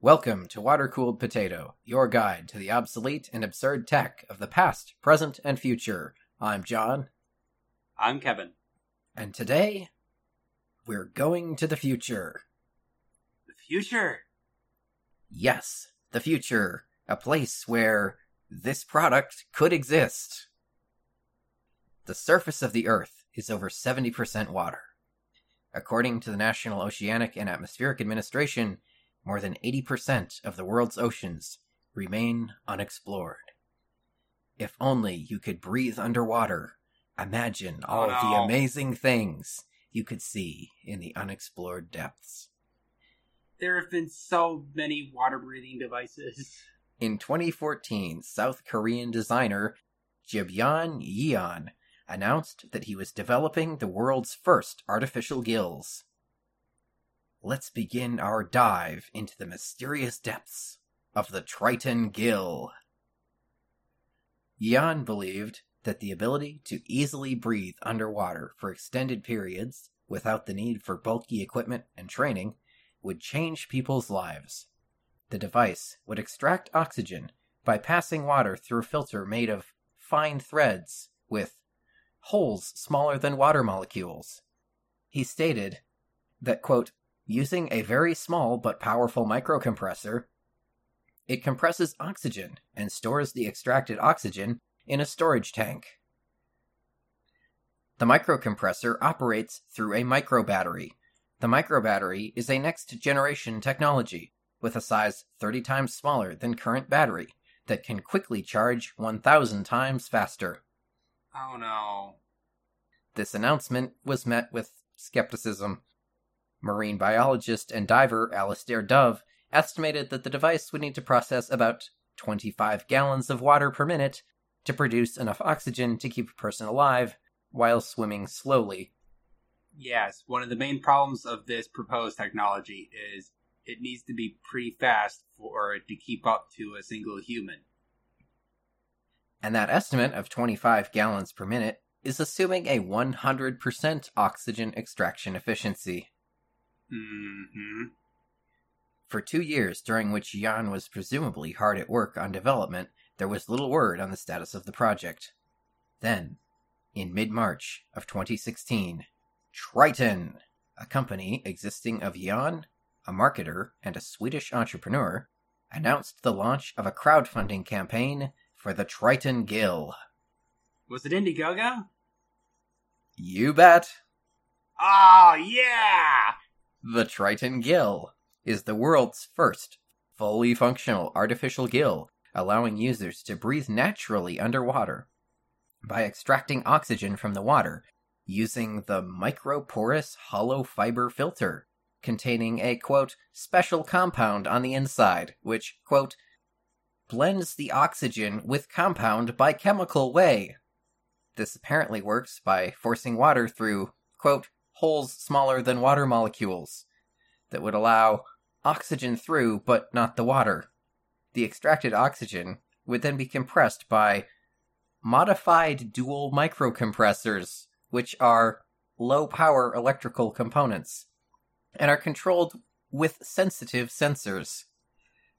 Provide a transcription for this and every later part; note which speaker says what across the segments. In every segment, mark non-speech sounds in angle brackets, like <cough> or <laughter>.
Speaker 1: Welcome to Water Cooled Potato, your guide to the obsolete and absurd tech of the past, present, and future. I'm John,
Speaker 2: I'm Kevin.
Speaker 1: and today we're going to the future.
Speaker 2: The future.
Speaker 1: Yes, the future, a place where this product could exist. The surface of the Earth is over 70% water. According to the National Oceanic and Atmospheric Administration, more than 80% of the world's oceans remain unexplored. If only you could breathe underwater, imagine all the
Speaker 2: no.
Speaker 1: amazing things you could see in the unexplored depths.
Speaker 2: There have been so many water breathing devices.
Speaker 1: In 2014, South Korean designer Jibyeon Yeon announced that he was developing the world's first artificial gills. Let's begin our dive into the mysterious depths of the Triton gill. Yeon believed that the ability to easily breathe underwater for extended periods without the need for bulky equipment and training would change people's lives. The device would extract oxygen by passing water through a filter made of fine threads with holes smaller than water molecules. He stated that, quote, using a very small but powerful microcompressor, it compresses oxygen and stores the extracted oxygen in a storage tank. The microcompressor operates through a microbattery. The microbattery is a next generation technology with a size 30 times smaller than current battery that can quickly charge 1000 times faster.
Speaker 2: Oh no.
Speaker 1: This announcement was met with skepticism. Marine biologist and diver Alistair Dove estimated that the device would need to process about 25 gallons of water per minute to produce enough oxygen to keep a person alive while swimming slowly.
Speaker 2: Yes, one of the main problems of this proposed technology is it needs to be pretty fast for it to keep up to a single human.
Speaker 1: And that estimate of 25 gallons per minute is assuming a 100% oxygen extraction efficiency.
Speaker 2: Hmm
Speaker 1: For two years, during which Yeon was presumably hard at work on development, there was little word on the status of the project. Then, in mid March of 2016, Triton, a company existing of Yeon, a marketer, and a Swedish entrepreneur, announced the launch of a crowdfunding campaign for the Triton Gill.
Speaker 2: Was it Indiegogo?
Speaker 1: You bet!
Speaker 2: Oh yeah!
Speaker 1: The Triton Gill is the world's first fully functional artificial gill, allowing users to breathe naturally underwater by extracting oxygen from the water using the microporous hollow fiber filter containing a quote special compound on the inside which quote blends the oxygen with compound by chemical way. This apparently works by forcing water through quote holes smaller than water molecules that would allow oxygen through but not the water. The extracted oxygen would then be compressed by modified dual microcompressors, which are low power electrical components and are controlled with sensitive sensors.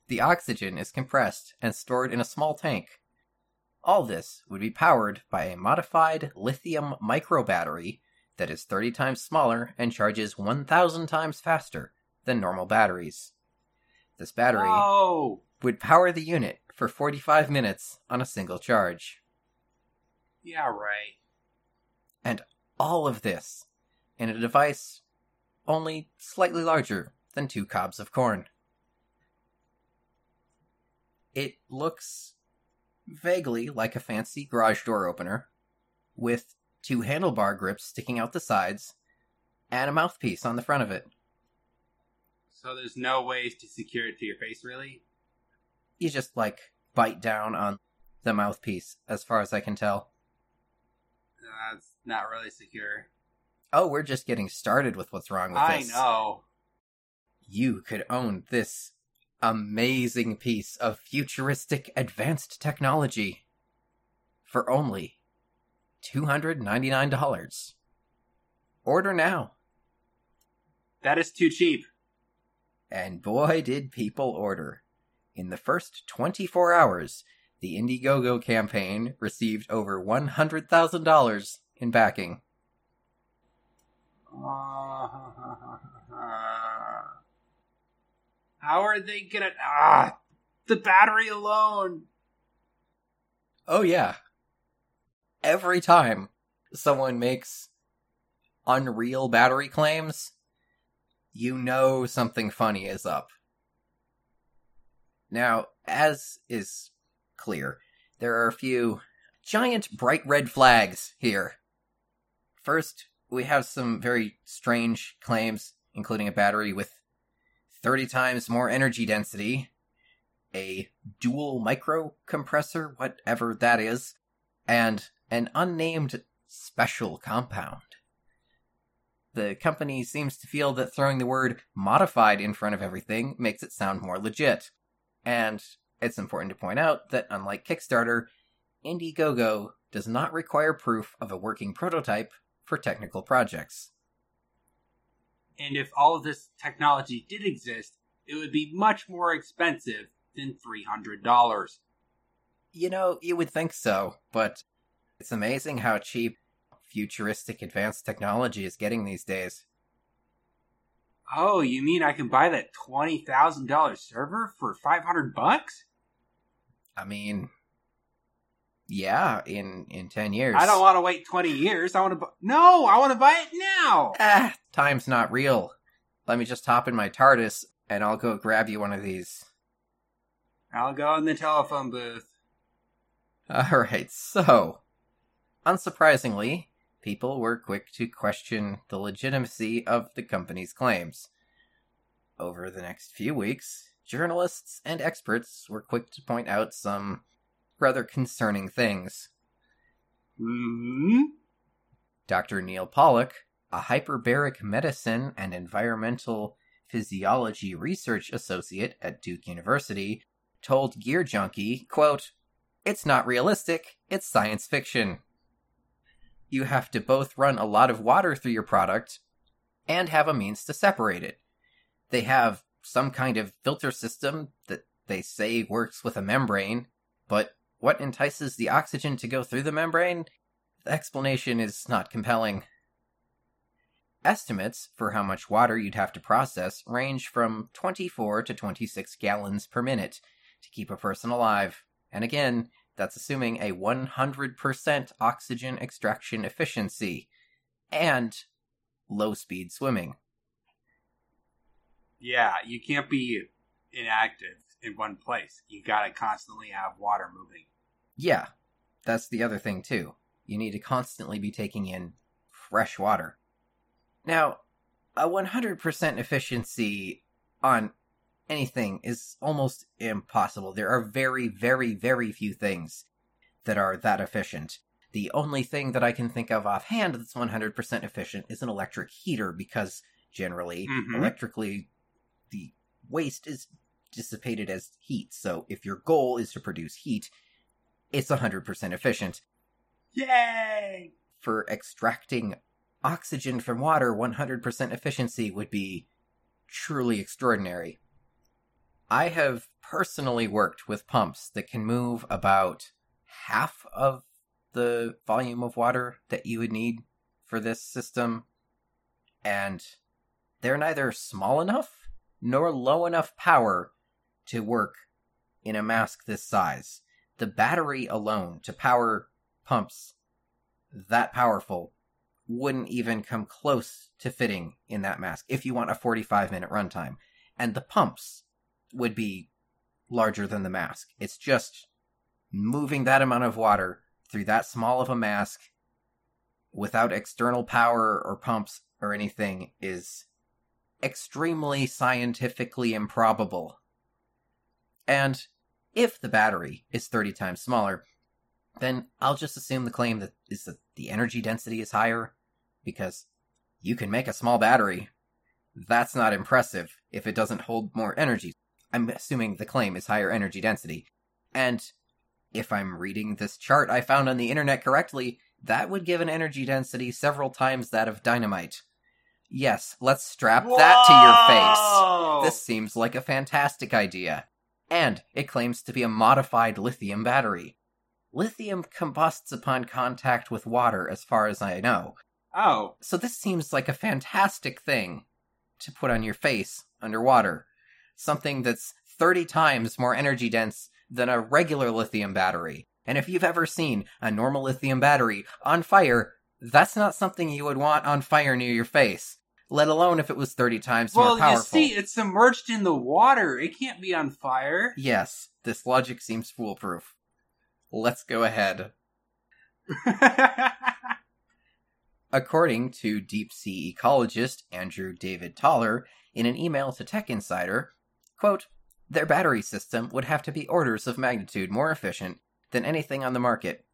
Speaker 1: The oxygen is compressed and stored in a small tank. All this would be powered by a modified lithium microbattery that is 30 times smaller and charges 1000 times faster than normal batteries. This battery
Speaker 2: Oh!
Speaker 1: would power the unit for 45 minutes on a single charge.
Speaker 2: Yeah, right.
Speaker 1: And all of this in a device only slightly larger than two cobs of corn. It looks vaguely like a fancy garage door opener with two handlebar grips sticking out the sides and a mouthpiece on the front of it.
Speaker 2: So there's no ways to secure it to your face, really?
Speaker 1: You just like bite down on the mouthpiece, as far as I can tell.
Speaker 2: That's not really secure.
Speaker 1: Oh, we're just getting started with what's wrong with
Speaker 2: I
Speaker 1: this.
Speaker 2: I know.
Speaker 1: You could own this amazing piece of futuristic advanced technology for only $299. Order now.
Speaker 2: That is too cheap.
Speaker 1: And boy, did people order. In the first 24 hours, the Indiegogo campaign received over $100,000 in backing. <laughs>
Speaker 2: How are they gonna. Ah! The battery alone!
Speaker 1: Oh, yeah. Every time someone makes unreal battery claims, you know something funny is up. Now, as is clear, there are a few giant bright red flags here. First, we have some very strange claims, including a battery with 30 times more energy density, a dual micro compressor, whatever that is, and an unnamed special compound. The company seems to feel that throwing the word modified in front of everything makes it sound more legit. And it's important to point out that unlike Kickstarter, Indiegogo does not require proof of a working prototype for technical projects.
Speaker 2: And if all of this technology did exist, it would be much more expensive than $300.
Speaker 1: You know, you would think so, but it's amazing how cheap futuristic advanced technology is getting these days.
Speaker 2: Oh, you mean I can buy that $20,000 server for 500 bucks?
Speaker 1: I mean, yeah, in in 10 years.
Speaker 2: I don't want to wait 20 years. I want to bu- No, I want to buy it now.
Speaker 1: Ah, time's not real. Let me just hop in my TARDIS and I'll go grab you one of these.
Speaker 2: I'll go in the telephone booth.
Speaker 1: Alright, so. Unsurprisingly, people were quick to question the legitimacy of the company's claims. Over the next few weeks, journalists and experts were quick to point out some rather concerning things.
Speaker 2: Hmm?
Speaker 1: Dr. Neil Pollock, a hyperbaric medicine and environmental physiology research associate at Duke University, told Gear Junkie, quote, It's not realistic, it's science fiction. You have to both run a lot of water through your product and have a means to separate it. They have some kind of filter system that they say works with a membrane, but what entices the oxygen to go through the membrane? The explanation is not compelling. Estimates for how much water you'd have to process range from 24 to 26 gallons per minute to keep a person alive. And again, that's assuming a 100% oxygen extraction efficiency and low speed swimming.
Speaker 2: Yeah, you can't be inactive in one place. You gotta constantly have water moving.
Speaker 1: Yeah, that's the other thing too. You need to constantly be taking in fresh water. Now, a 100% efficiency on anything is almost impossible. There are very, very, very few things that are that efficient. The only thing that I can think of offhand that's 100% efficient is an electric heater because generally,
Speaker 2: Mhm.
Speaker 1: electrically, the waste is dissipated as heat. So if your goal is to produce heat, it's 100% efficient.
Speaker 2: Yay!
Speaker 1: For extracting oxygen from water, 100% efficiency would be truly extraordinary. I have personally worked with pumps that can move about half of the volume of water that you would need for this system, and they're neither small enough nor low enough power to work in a mask this size. The battery alone to power pumps that powerful wouldn't even come close to fitting in that mask if you want a 45 minute runtime. And the pumps would be larger than the mask. It's just moving that amount of water through that small of a mask without external power or pumps or anything is extremely scientifically improbable. And if the battery is 30 times smaller, then I'll just assume the claim that is that the energy density is higher because you can make a small battery. That's not impressive if it doesn't hold more energy. I'm assuming the claim is higher energy density. And if I'm reading this chart I found on the internet correctly, that would give an energy density several times that of dynamite. Yes, let's strap that to your face. This seems like a fantastic idea. And it claims to be a modified lithium battery. Lithium combusts upon contact with water, as far as I know.
Speaker 2: Oh,
Speaker 1: So this seems like a fantastic thing to put on your face underwater. Something that's 30 times more energy dense than a regular lithium battery. And if you've ever seen a normal lithium battery on fire, that's not something you would want on fire near your face, let alone if it was 30 times
Speaker 2: well,
Speaker 1: more powerful.
Speaker 2: Well, you see, it's submerged in the water. It can't be on fire.
Speaker 1: Yes, this logic seems foolproof. Let's go ahead. <laughs> According to deep sea ecologist Andrew David Thaler, in an email to Tech Insider, quote, their battery system would have to be orders of magnitude more efficient than anything on the market.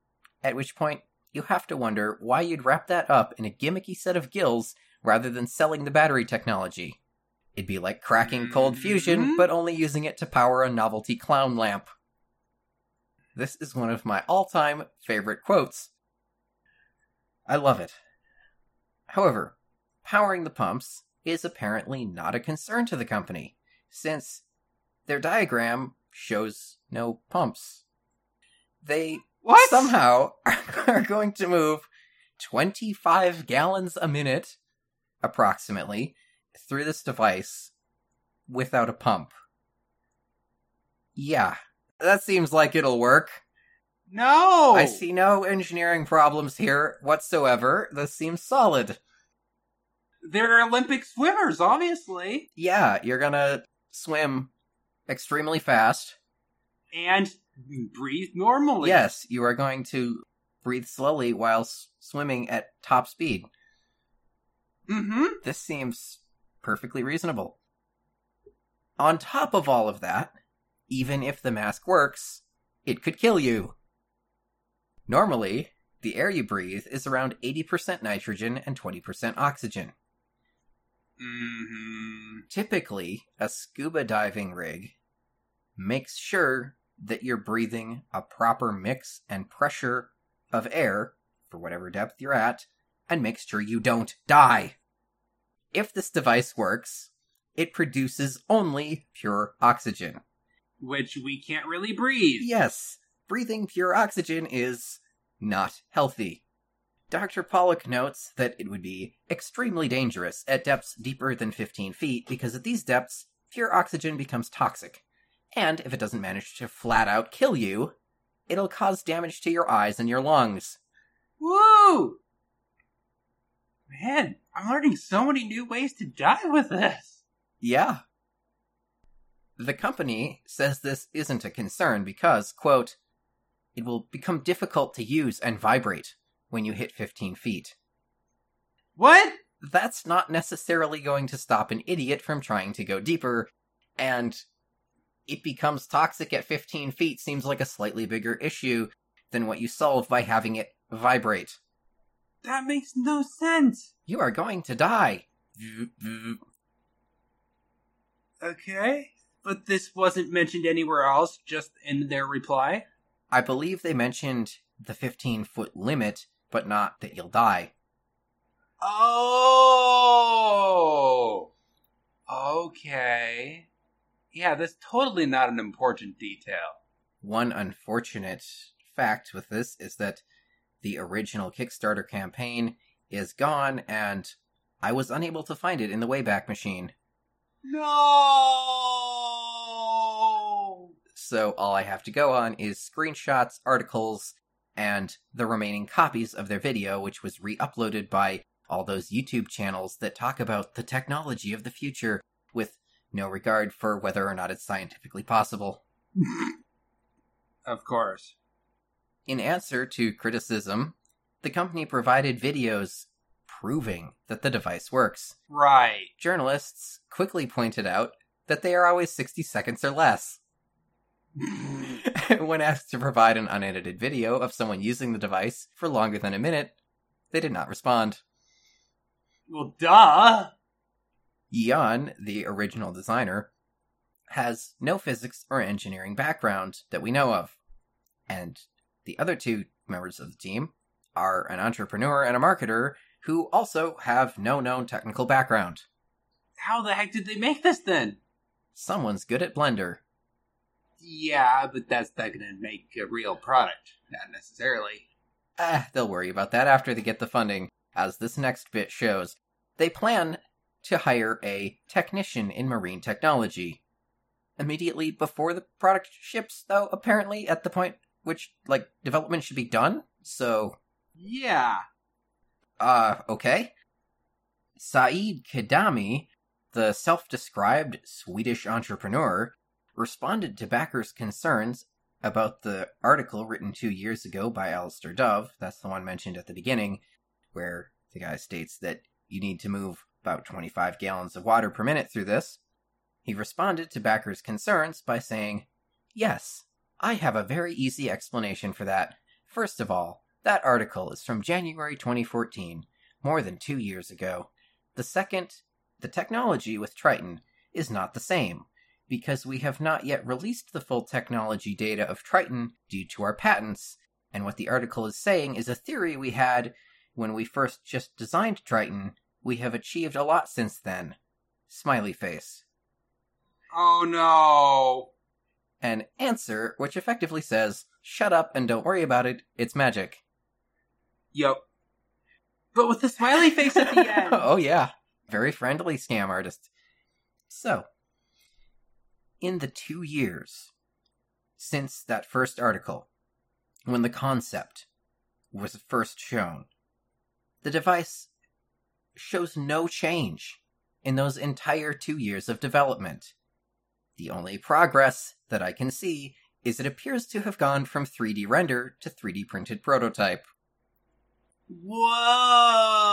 Speaker 1: At which point, you have to wonder why you'd wrap that up in a gimmicky set of gills rather than selling the battery technology. It'd be like cracking cold fusion,
Speaker 2: Mhm.
Speaker 1: but only using it to power a novelty clown lamp. This is one of my all time favorite quotes. I love it. However, powering the pumps is apparently not a concern to the company, since their diagram shows no pumps. They
Speaker 2: what?
Speaker 1: somehow <laughs> are going to move 25 gallons a minute, approximately, through this device without a pump. Yeah, that seems like it'll work.
Speaker 2: No.
Speaker 1: I see no engineering problems here whatsoever. This seems solid.
Speaker 2: They're Olympic swimmers, obviously,
Speaker 1: Yeah, you're gonna swim extremely fast.
Speaker 2: and breathe normally.
Speaker 1: Yes, you are going to breathe slowly while s- swimming at top speed.
Speaker 2: Mm-hmm.
Speaker 1: This seems perfectly reasonable. On top of all of that, even if the mask works, it could kill you. Normally, the air you breathe is around 80% nitrogen and 20% oxygen.
Speaker 2: Mm-hmm.
Speaker 1: Typically, a scuba diving rig makes sure that you're breathing a proper mix and pressure of air for whatever depth you're at and makes sure you don't die. If this device works, it produces only pure oxygen.
Speaker 2: Which we can't really breathe.
Speaker 1: Yes, breathing pure oxygen is not healthy. Dr. Pollock notes that it would be extremely dangerous at depths deeper than 15 feet because at these depths, pure oxygen becomes toxic. And if it doesn't manage to flat out kill you, it'll cause damage to your eyes and your lungs.
Speaker 2: Woo! Man, I'm learning so many new ways to die with this.
Speaker 1: Yeah. The company says this isn't a concern because, quote, it will become difficult to use and vibrate when you hit 15 feet.
Speaker 2: What?
Speaker 1: that's not necessarily going to stop an idiot from trying to go deeper, and it becomes toxic at 15 feet seems like a slightly bigger issue than what you solve by having it vibrate.
Speaker 2: That makes no sense.
Speaker 1: You are going to die.
Speaker 2: Okay. But this wasn't mentioned anywhere else, just in their reply.
Speaker 1: I believe they mentioned the 15 foot limit, but not that you'll die.
Speaker 2: Oh! Okay. Yeah, that's totally not an important detail.
Speaker 1: One unfortunate fact with this is that the original Kickstarter campaign is gone, and I was unable to find it in the Wayback Machine.
Speaker 2: No!
Speaker 1: So all I have to go on is screenshots, articles, and the remaining copies of their video, which was re uploaded by all those YouTube channels that talk about the technology of the future with no regard for whether or not it's scientifically possible.
Speaker 2: Of course.
Speaker 1: In answer to criticism, the company provided videos proving that the device works.
Speaker 2: Right.
Speaker 1: Journalists quickly pointed out that they are always 60 seconds or less. <laughs> <laughs> when asked to provide an unedited video of someone using the device for longer than a minute, they did not respond.
Speaker 2: well, duh.
Speaker 1: Yeon, the original designer, has no physics or engineering background that we know of. And the other two members of the team are an entrepreneur and a marketer who also have no known technical background.
Speaker 2: How the heck did they make this then?
Speaker 1: Someone's good at Blender.
Speaker 2: Yeah, but that's not going to make a real product. Not necessarily.
Speaker 1: Ah, they'll worry about that after they get the funding, as this next bit shows. They plan to hire a technician in marine technology. Immediately before the product ships, though, apparently, at the point which, like, development should be done. So,
Speaker 2: Yeah.
Speaker 1: uh, okay. Saeed Khademi, the self described Swedish entrepreneur, responded to backers' concerns about the article written two years ago by Alistair Dove. That's the one mentioned at the beginning, where the guy states that you need to move about 25 gallons of water per minute through this. He responded to backers' concerns by saying, Yes, I have a very easy explanation for that. First of all, that article is from January 2014, more than two years ago. The second, the technology with Triton is not the same, because we have not yet released the full technology data of Triton due to our patents, and what the article is saying is a theory we had when we first just designed Triton. We have achieved a lot since then. Smiley face.
Speaker 2: Oh no.
Speaker 1: An answer which effectively says, Shut up and don't worry about it, it's magic.
Speaker 2: Yep. But with the smiley face at the <laughs> end.
Speaker 1: oh yeah, very friendly scam artist. So, in the two years since that first article, when the concept was first shown, the device shows no change in those entire two years of development. The only progress that I can see is it appears to have gone from 3D render to 3D printed prototype.
Speaker 2: Whoa!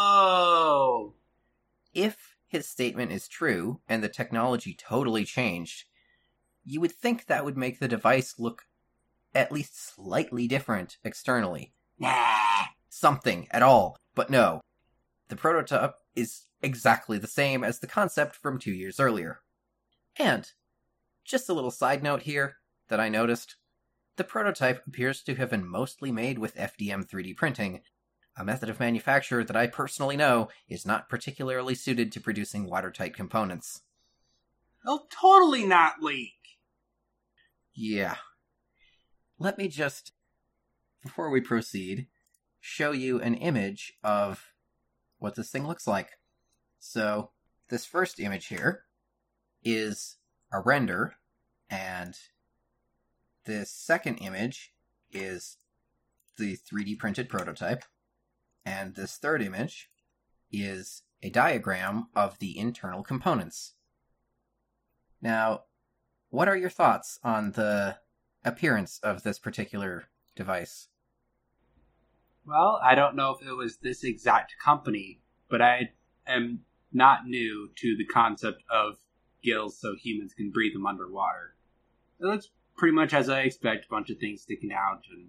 Speaker 1: if his statement is true and the technology totally changed, you would think that would make the device look at least slightly different externally.
Speaker 2: Nah.
Speaker 1: Something at all. But no. The prototype is exactly the same as the concept from two years earlier. And, just a little side note here that I noticed the prototype appears to have been mostly made with FDM 3D printing, a method of manufacture that I personally know is not particularly suited to producing watertight components.
Speaker 2: They'll totally not leak.
Speaker 1: Yeah. Let me just, before we proceed, show you an image of what this thing looks like. So, this first image here is a render, and this second image is the 3D printed prototype, and this third image is a diagram of the internal components. Now, what are your thoughts on the appearance of this particular device?
Speaker 2: Well, I don't know if it was this exact company, but I am not new to the concept of gills so humans can breathe them underwater. It looks pretty much as I expect, a bunch of things sticking out and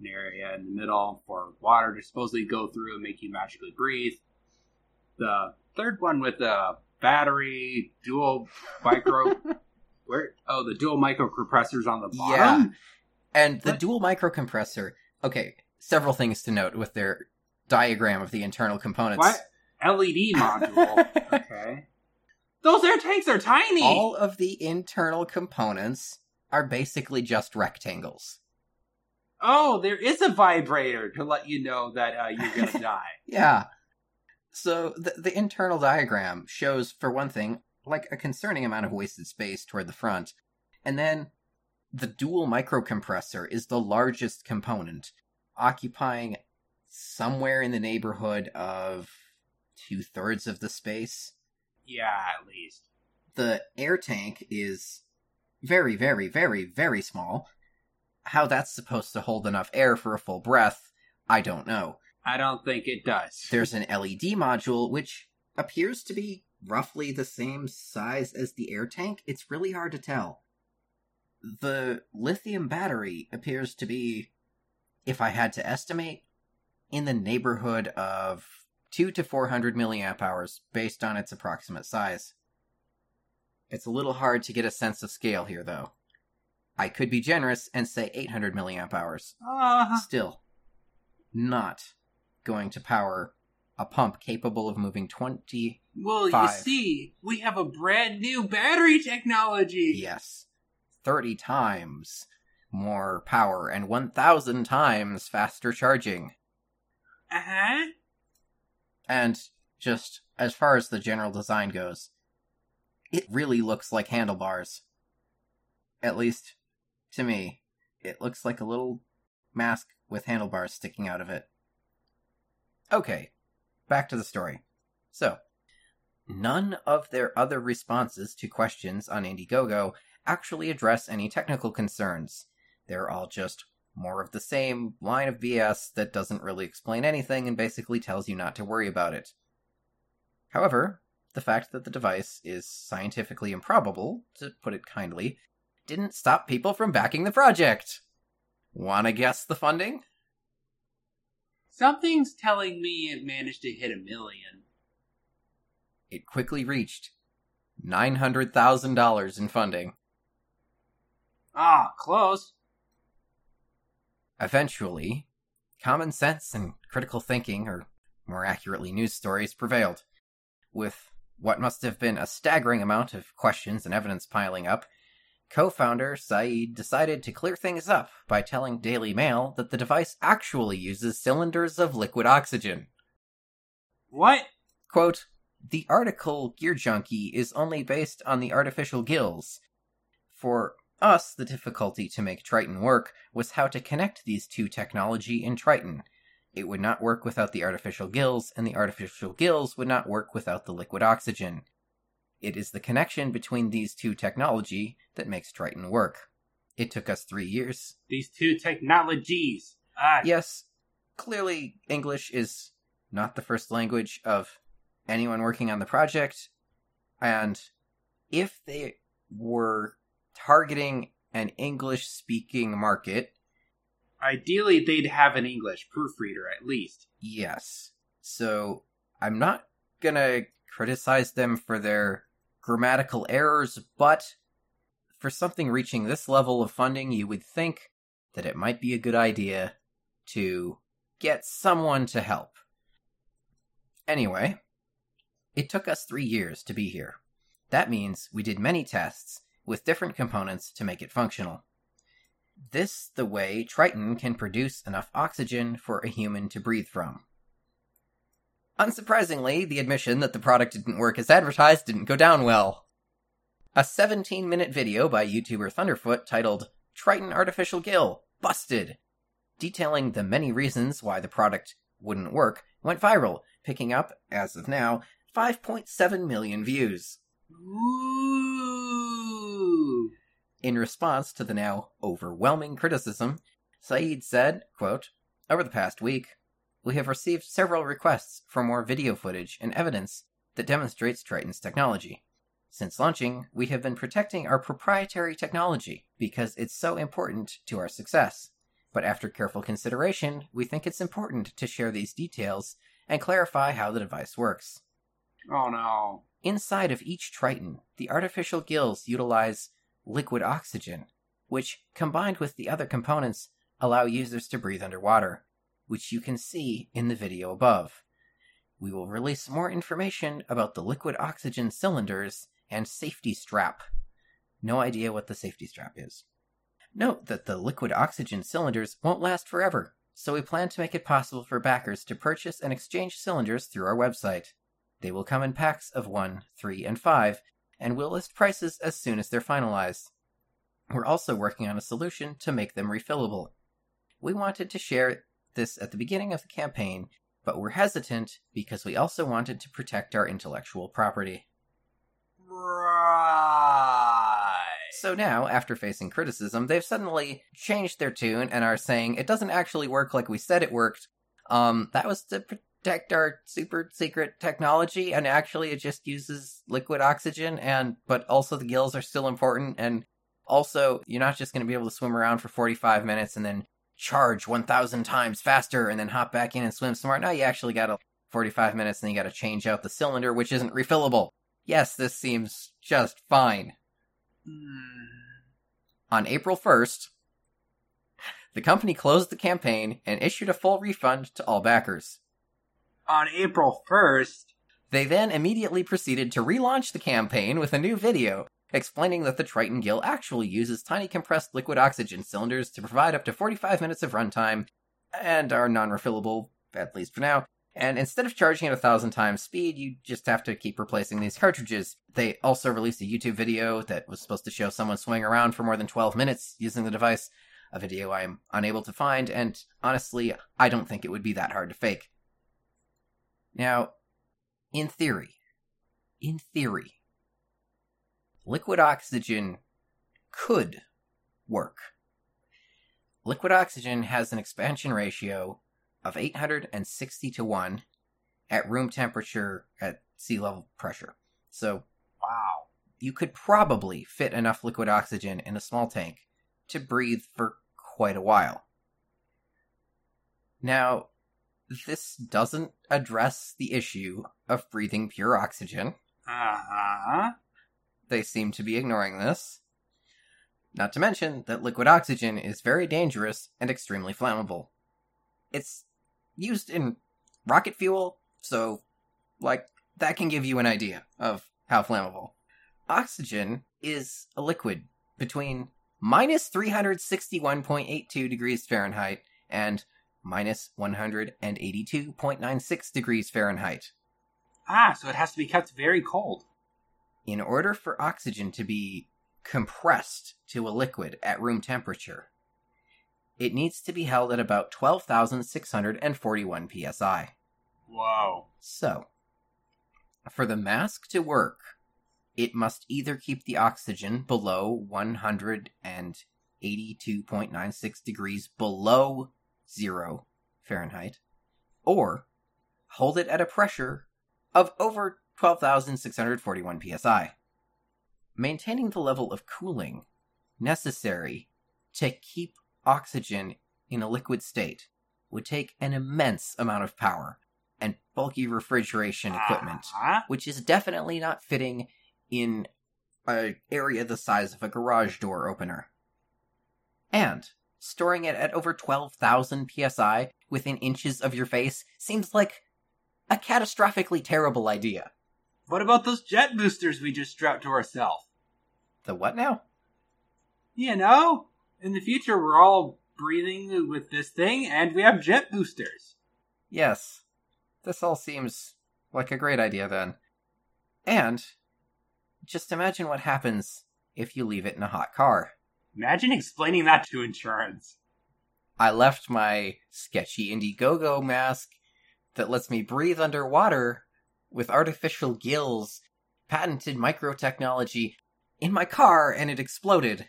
Speaker 2: an area in the middle for water to supposedly go through and make you magically breathe. The third one with the battery, dual micro <laughs> where oh the dual micro compressors on the bottom.
Speaker 1: Yeah, And the
Speaker 2: What?
Speaker 1: dual microcompressor, okay, several things to note with their diagram of the internal components.
Speaker 2: What? LED module. <laughs> okay. Those air tanks are tiny.
Speaker 1: All of the internal components are basically just rectangles.
Speaker 2: Oh, there is a vibrator to let you know that uh, you're gonna <laughs> die.
Speaker 1: Yeah. So the the internal diagram shows, for one thing, like a concerning amount of wasted space toward the front, and then the dual microcompressor is the largest component, occupying somewhere in the neighborhood of two thirds of the space.
Speaker 2: Yeah, at least.
Speaker 1: The air tank is very, very, very, very small. How that's supposed to hold enough air for a full breath, I don't know.
Speaker 2: I don't think it does.
Speaker 1: There's an LED module which appears to be roughly the same size as the air tank. It's really hard to tell. The lithium battery appears to be, if I had to estimate, in the neighborhood of 2 to 400 milliamp hours based on its approximate size. It's a little hard to get a sense of scale here though. I could be generous and say 800 milliamp hours
Speaker 2: Uh,
Speaker 1: still not going to power a pump capable of moving 20.
Speaker 2: Well, you see, we have a brand new battery technology.
Speaker 1: Yes. 30 times more power and 1,000 times faster charging.
Speaker 2: Uh huh.
Speaker 1: And just as far as the general design goes, it really looks like handlebars. At least to me, it looks like a little mask with handlebars sticking out of it. Okay, back to the story. So, none of their other responses to questions on Indiegogo actually address any technical concerns. They're all just more of the same line of BS that doesn't really explain anything and basically tells you not to worry about it. However, the fact that the device is scientifically improbable, to put it kindly, didn't stop people from backing the project. Wanna guess the funding?
Speaker 2: Something's telling me it managed to hit a million.
Speaker 1: It quickly reached $900,000 in funding.
Speaker 2: Ah, close.
Speaker 1: Eventually, common sense and critical thinking, or more accurately, news stories, prevailed. With what must have been a staggering amount of questions and evidence piling up, co founder Saeed decided to clear things up by telling Daily Mail that the device actually uses cylinders of liquid oxygen.
Speaker 2: What?
Speaker 1: Quote, the article Gear Junkie is only based on the artificial gills. For us, the difficulty to make Triton work was how to connect these two technology in Triton. It would not work without the artificial gills, and the artificial gills would not work without the liquid oxygen. It is the connection between these two technology that makes Triton work. It took us three years.
Speaker 2: These two technologies. Ah,
Speaker 1: Yes, clearly English is not the first language of anyone working on the project, and if they were targeting an English speaking market,
Speaker 2: Ideally, they'd have an English proofreader at least.
Speaker 1: yes. So I'm not gonna criticize them for their grammatical errors, but for something reaching this level of funding, you would think that it might be a good idea to get someone to help. Anyway, it took us three years to be here. That means we did many tests with different components to make it functional. This the way Triton can produce enough oxygen for a human to breathe from. Unsurprisingly, the admission that the product didn't work as advertised didn't go down well. A 17 minute video by YouTuber Thunderf00t titled Triton Artificial Gill Busted, detailing the many reasons why the product wouldn't work, went viral, picking up, as of now, 5.7 million views.
Speaker 2: Ooh.
Speaker 1: In response to the now overwhelming criticism, Saeed said, quote, Over the past week, we have received several requests for more video footage and evidence that demonstrates Triton's technology. Since launching, we have been protecting our proprietary technology because it's so important to our success. But after careful consideration, we think it's important to share these details and clarify how the device works.
Speaker 2: Oh no.
Speaker 1: Inside of each Triton, the artificial gills utilize liquid oxygen, which, combined with the other components, allow users to breathe underwater, which you can see in the video above. We will release more information about the liquid oxygen cylinders and safety strap. No idea what the safety strap is. Note that the liquid oxygen cylinders won't last forever, so we plan to make it possible for backers to purchase and exchange cylinders through our website. They will come in packs of 1, 3, and 5, and we'll list prices as soon as they're finalized. We're also working on a solution to make them refillable. We wanted to share this at the beginning of the campaign, but we're hesitant because we also wanted to protect our intellectual property.
Speaker 2: Right.
Speaker 1: So now, after facing criticism, they've suddenly changed their tune and are saying it doesn't actually work like we said it worked. Um, that was to protect our super secret technology, and actually it just uses liquid oxygen, and but also the gills are still important, and also you're not just going to be able to swim around for 45 minutes and then charge 1,000 times faster and then hop back in and swim some more. No, you actually got to 45 minutes and then you got to change out the cylinder, which isn't refillable. Yes, this seems just fine.
Speaker 2: Hmm.
Speaker 1: On April 1st, the company closed the campaign and issued a full refund to all backers.
Speaker 2: On April 1st.
Speaker 1: They then immediately proceeded to relaunch the campaign with a new video explaining that the Triton Gill actually uses tiny compressed liquid oxygen cylinders to provide up to 45 minutes of runtime and are non refillable, at least for now. And instead of charging at a thousand times speed, you just have to keep replacing these cartridges. They also released a YouTube video that was supposed to show someone swinging around for more than 12 minutes using the device, a video I'm unable to find, and honestly, I don't think it would be that hard to fake. Now, in theory, in theory, liquid oxygen could work. Liquid oxygen has an expansion ratio of 860 to 1 at room temperature at sea level pressure. So,
Speaker 2: Wow.
Speaker 1: you could probably fit enough liquid oxygen in a small tank to breathe for quite a while. Now, this doesn't address the issue of breathing pure oxygen.
Speaker 2: Uh-huh.
Speaker 1: They seem to be ignoring this. Not to mention that liquid oxygen is very dangerous and extremely flammable. It's used in rocket fuel, so, like, that can give you an idea of how flammable. Oxygen is a liquid between minus 361.82 degrees Fahrenheit and minus 182.96 degrees Fahrenheit.
Speaker 2: Ah, so it has to be kept very cold.
Speaker 1: In order for oxygen to be compressed to a liquid at room temperature, it needs to be held at about 12,641 psi.
Speaker 2: Whoa.
Speaker 1: So, for the mask to work, it must either keep the oxygen below 182.96 degrees below zero Fahrenheit, or hold it at a pressure of over 12,641 psi. Maintaining the level of cooling necessary to keep oxygen in a liquid state would take an immense amount of power and bulky refrigeration equipment,
Speaker 2: Uh-huh.
Speaker 1: which is definitely not fitting in an area the size of a garage door opener. And storing it at over 12,000 psi within inches of your face seems like a catastrophically terrible idea.
Speaker 2: What about those jet boosters we just strapped to ourselves?
Speaker 1: The what now?
Speaker 2: You know, in the future we're all breathing with this thing and we have jet boosters.
Speaker 1: Yes, this all seems like a great idea then. And just imagine what happens if you leave it in a hot car.
Speaker 2: Imagine explaining that to insurance.
Speaker 1: I left my sketchy Indiegogo mask that lets me breathe underwater with artificial gills, patented microtechnology, in my car and it exploded.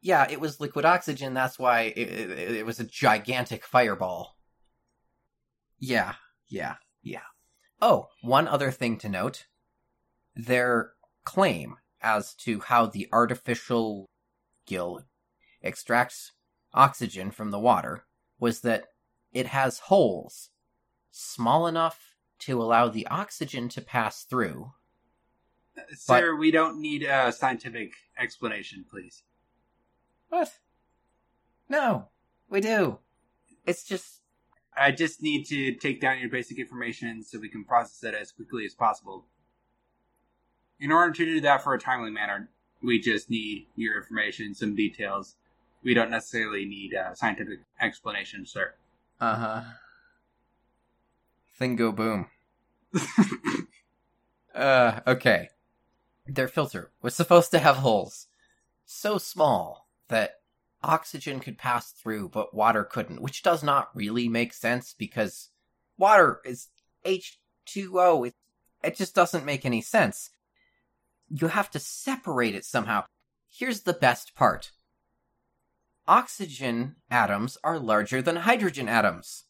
Speaker 1: Yeah, it was liquid oxygen, that's why it, it, it was a gigantic fireball. Yeah, yeah, yeah. Oh, one other thing to note their claim as to how the artificial gill extracts oxygen from the water was that it has holes small enough to allow the oxygen to pass through.
Speaker 2: Sir, we don't need a scientific explanation, please.
Speaker 1: What? No, we do. It's just
Speaker 2: I just need to take down your basic information so we can process it as quickly as possible. In order to do that for a timely manner, we just need your information, some details. We don't necessarily need a scientific explanation, sir.
Speaker 1: uh huh. Thing go boom. <laughs> Uh, okay. Their filter was supposed to have holes so small that oxygen could pass through, but water couldn't, which does not really make sense because water is H2O. It, it just doesn't make any sense. You have to separate it somehow. Here's the best part oxygen atoms are larger than hydrogen atoms.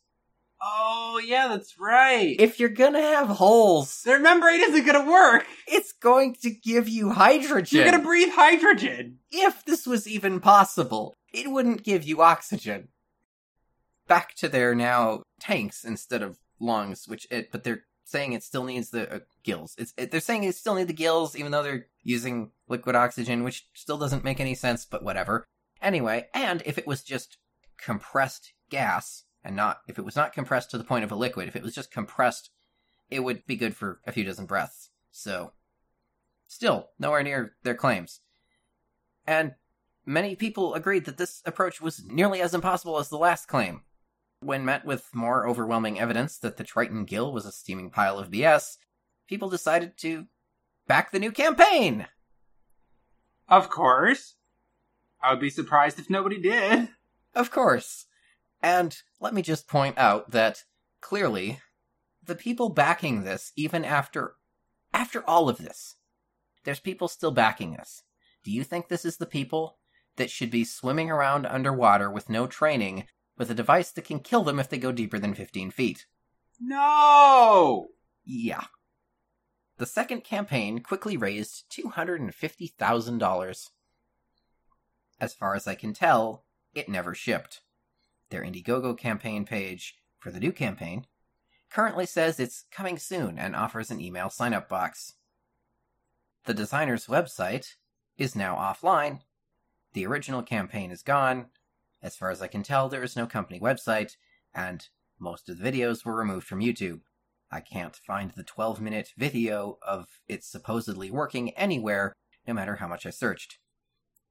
Speaker 2: Oh, yeah, that's right.
Speaker 1: If you're gonna have holes,
Speaker 2: Their membrane isn't gonna work.
Speaker 1: it's going to give you hydrogen.
Speaker 2: You're gonna breathe hydrogen.
Speaker 1: if this was even possible, it wouldn't give you oxygen. Back to their now tanks instead of lungs, which it, but they're saying it still needs the uh, gills. It's it, they're saying it still need the gills, even though they're using liquid oxygen, which still doesn't make any sense. But whatever. Anyway, and if it was just compressed gas, and not if it was not compressed to the point of a liquid, if it was just compressed, it would be good for a few dozen breaths. So, still nowhere near their claims. And many people agreed that this approach was nearly as impossible as the last claim. When met with more overwhelming evidence that the Triton Gill was a steaming pile of BS, people decided to back the new campaign.
Speaker 2: Of course. I would be surprised if nobody did.
Speaker 1: Of course. And let me just point out that clearly the people backing this even after after all of this there's people still backing this. Do you think this is the people that should be swimming around underwater with no training with a device that can kill them if they go deeper than 15 feet?
Speaker 2: No!
Speaker 1: Yeah. The second campaign quickly raised $250,000. As far as I can tell, it never shipped. Their Indiegogo campaign page for the new campaign currently says it's coming soon and offers an email sign up box. The designer's website is now offline. The original campaign is gone. As far as I can tell, there is no company website, and most of the videos were removed from YouTube. I can't find the 12 minute video of it supposedly working anywhere, no matter how much I searched.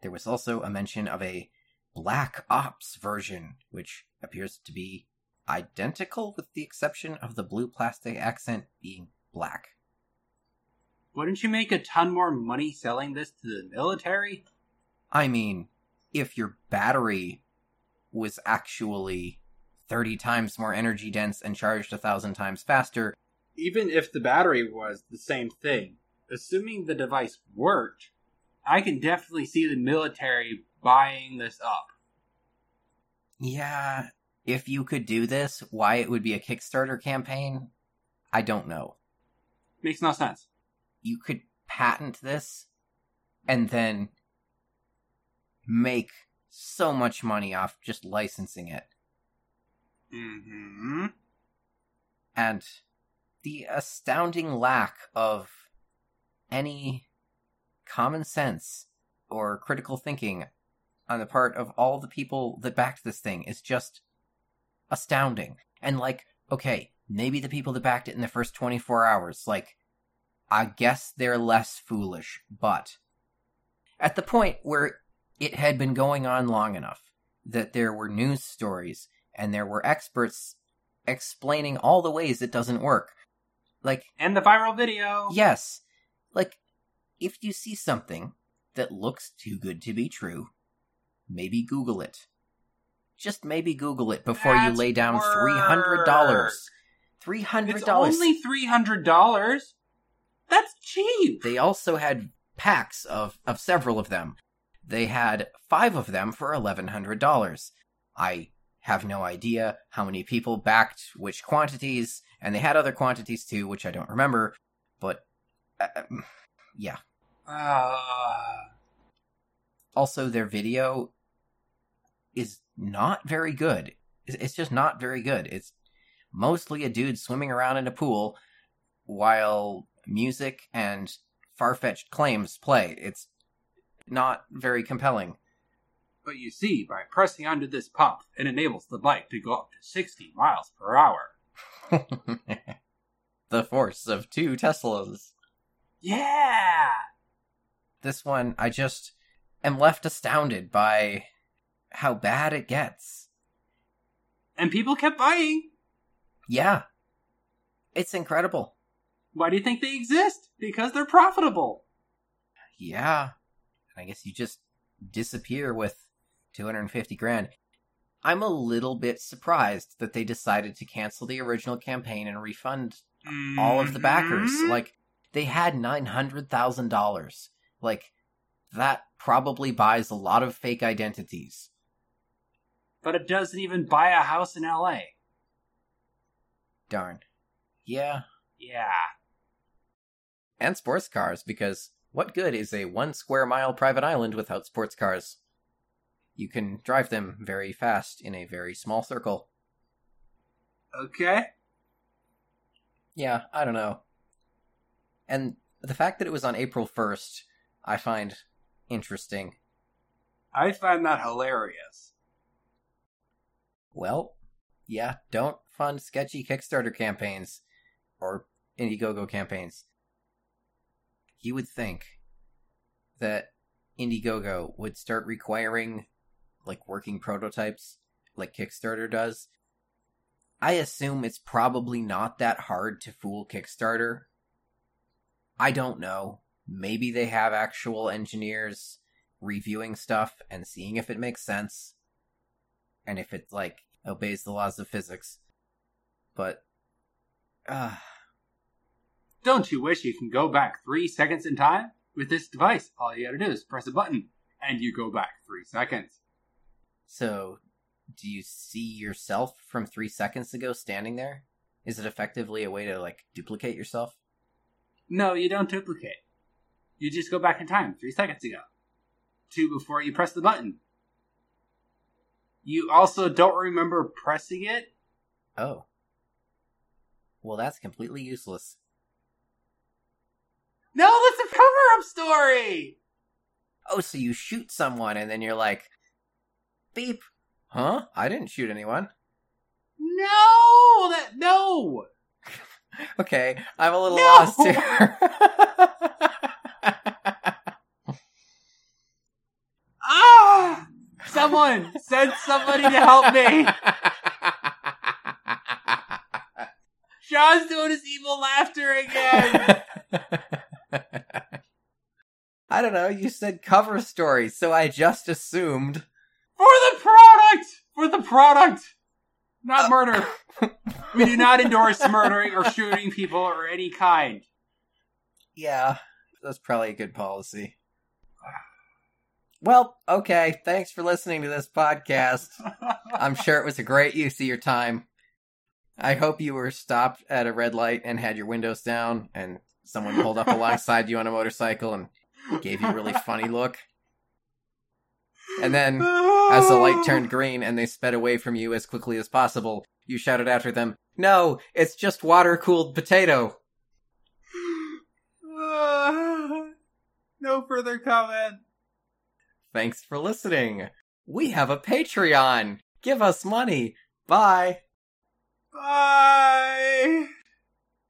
Speaker 1: There was also a mention of a Black Ops version, which appears to be identical with the exception of the blue plastic accent being black.
Speaker 2: Wouldn't you make a ton more money selling this to the military?
Speaker 1: I mean, if your battery was actually 30 times more energy dense and charged a thousand times faster.
Speaker 2: Even if the battery was the same thing, assuming the device worked, I can definitely see the military buying this up.
Speaker 1: Yeah, if you could do this, why it would be a Kickstarter campaign, I don't know.
Speaker 2: Makes no sense.
Speaker 1: You could patent this and then make so much money off just licensing it.
Speaker 2: Mm-hmm.
Speaker 1: And the astounding lack of any common sense or critical thinking on the part of all the people that backed this thing is just astounding. And like, okay, maybe the people that backed it in the first 24 hours, like, I guess they're less foolish, but at the point where it had been going on long enough that there were news stories and there were experts explaining all the ways it doesn't work. Like,
Speaker 2: and the viral video.
Speaker 1: Yes. Like, if you see something that looks too good to be true, maybe Google it. Just maybe Google it before
Speaker 2: That's
Speaker 1: you lay down
Speaker 2: work.
Speaker 1: $300. $300.
Speaker 2: It's only $300? That's cheap.
Speaker 1: They also had packs of, of several of them. They had five of them for $1,100. I have no idea how many people backed which quantities, and they had other quantities too, which I don't remember, but uh, yeah.
Speaker 2: Uh,
Speaker 1: Also, their video is not very good. It's just not very good. It's mostly a dude swimming around in a pool while music and far fetched claims play. It's not very compelling.
Speaker 2: but you see, by pressing onto this pump, it enables the bike to go up to 60 miles per hour. <laughs>
Speaker 1: the force of two Teslas.
Speaker 2: Yeah!
Speaker 1: This one, I just am left astounded by how bad it gets.
Speaker 2: And people kept buying.
Speaker 1: Yeah. It's incredible.
Speaker 2: Why do you think they exist? Because they're profitable.
Speaker 1: Yeah. And I guess you just disappear with 250 grand. I'm a little bit surprised that they decided to cancel the original campaign and refund all of the backers.
Speaker 2: Mhm.
Speaker 1: Like, they had $900,000. Like, that probably buys a lot of fake identities.
Speaker 2: But it doesn't even buy a house in LA.
Speaker 1: Darn. Yeah.
Speaker 2: Yeah.
Speaker 1: And sports cars, because what good is a one square mile private island without sports cars? You can drive them very fast in a very small circle.
Speaker 2: Okay.
Speaker 1: Yeah, I don't know. And the fact that it was on April 1st, I find interesting.
Speaker 2: I find that hilarious.
Speaker 1: Well, yeah, don't fund sketchy Kickstarter campaigns or Indiegogo campaigns. You would think that Indiegogo would start requiring like working prototypes like Kickstarter does. I assume it's probably not that hard to fool Kickstarter. I don't know. Maybe they have actual engineers reviewing stuff and seeing if it makes sense and if it like obeys the laws of physics. But uh
Speaker 2: Don't you wish you can go back three seconds in time? With this device, all you gotta do is press a button, and you go back three seconds.
Speaker 1: so do you see yourself from 3 seconds ago standing there? Is it effectively a way to like duplicate yourself?
Speaker 2: No, you don't duplicate. You just go back in time three seconds ago. To before you press the button. You also don't remember pressing it?
Speaker 1: Oh. Well, that's completely useless.
Speaker 2: No, that's a cover up story!
Speaker 1: Oh, so you shoot someone and then you're like, beep. Huh? I didn't shoot anyone.
Speaker 2: No! That no! <laughs>
Speaker 1: Okay, I'm a little
Speaker 2: No!
Speaker 1: lost here.
Speaker 2: Ah! Someone! Send somebody to help me! <laughs> Sean's doing his evil laughter again! <laughs>
Speaker 1: I don't know, you said cover story, so I just assumed.
Speaker 2: For the product! For the product! Not uh, murder. <laughs> We do not endorse murdering or shooting people or any kind.
Speaker 1: Yeah, that's probably a good policy. Well, okay, thanks for listening to this podcast. I'm sure it was a great use of your time. I hope you were stopped at a red light and had your windows down, and someone pulled up <laughs> alongside you on a motorcycle and gave you a really funny look. And then, as the light turned <laughs> green and they sped away from you as quickly as possible, you shouted after them, No, it's just water cooled potato. <sighs>
Speaker 2: no further comment.
Speaker 1: Thanks for listening. We have a Patreon. Give us money. Bye.
Speaker 2: Bye.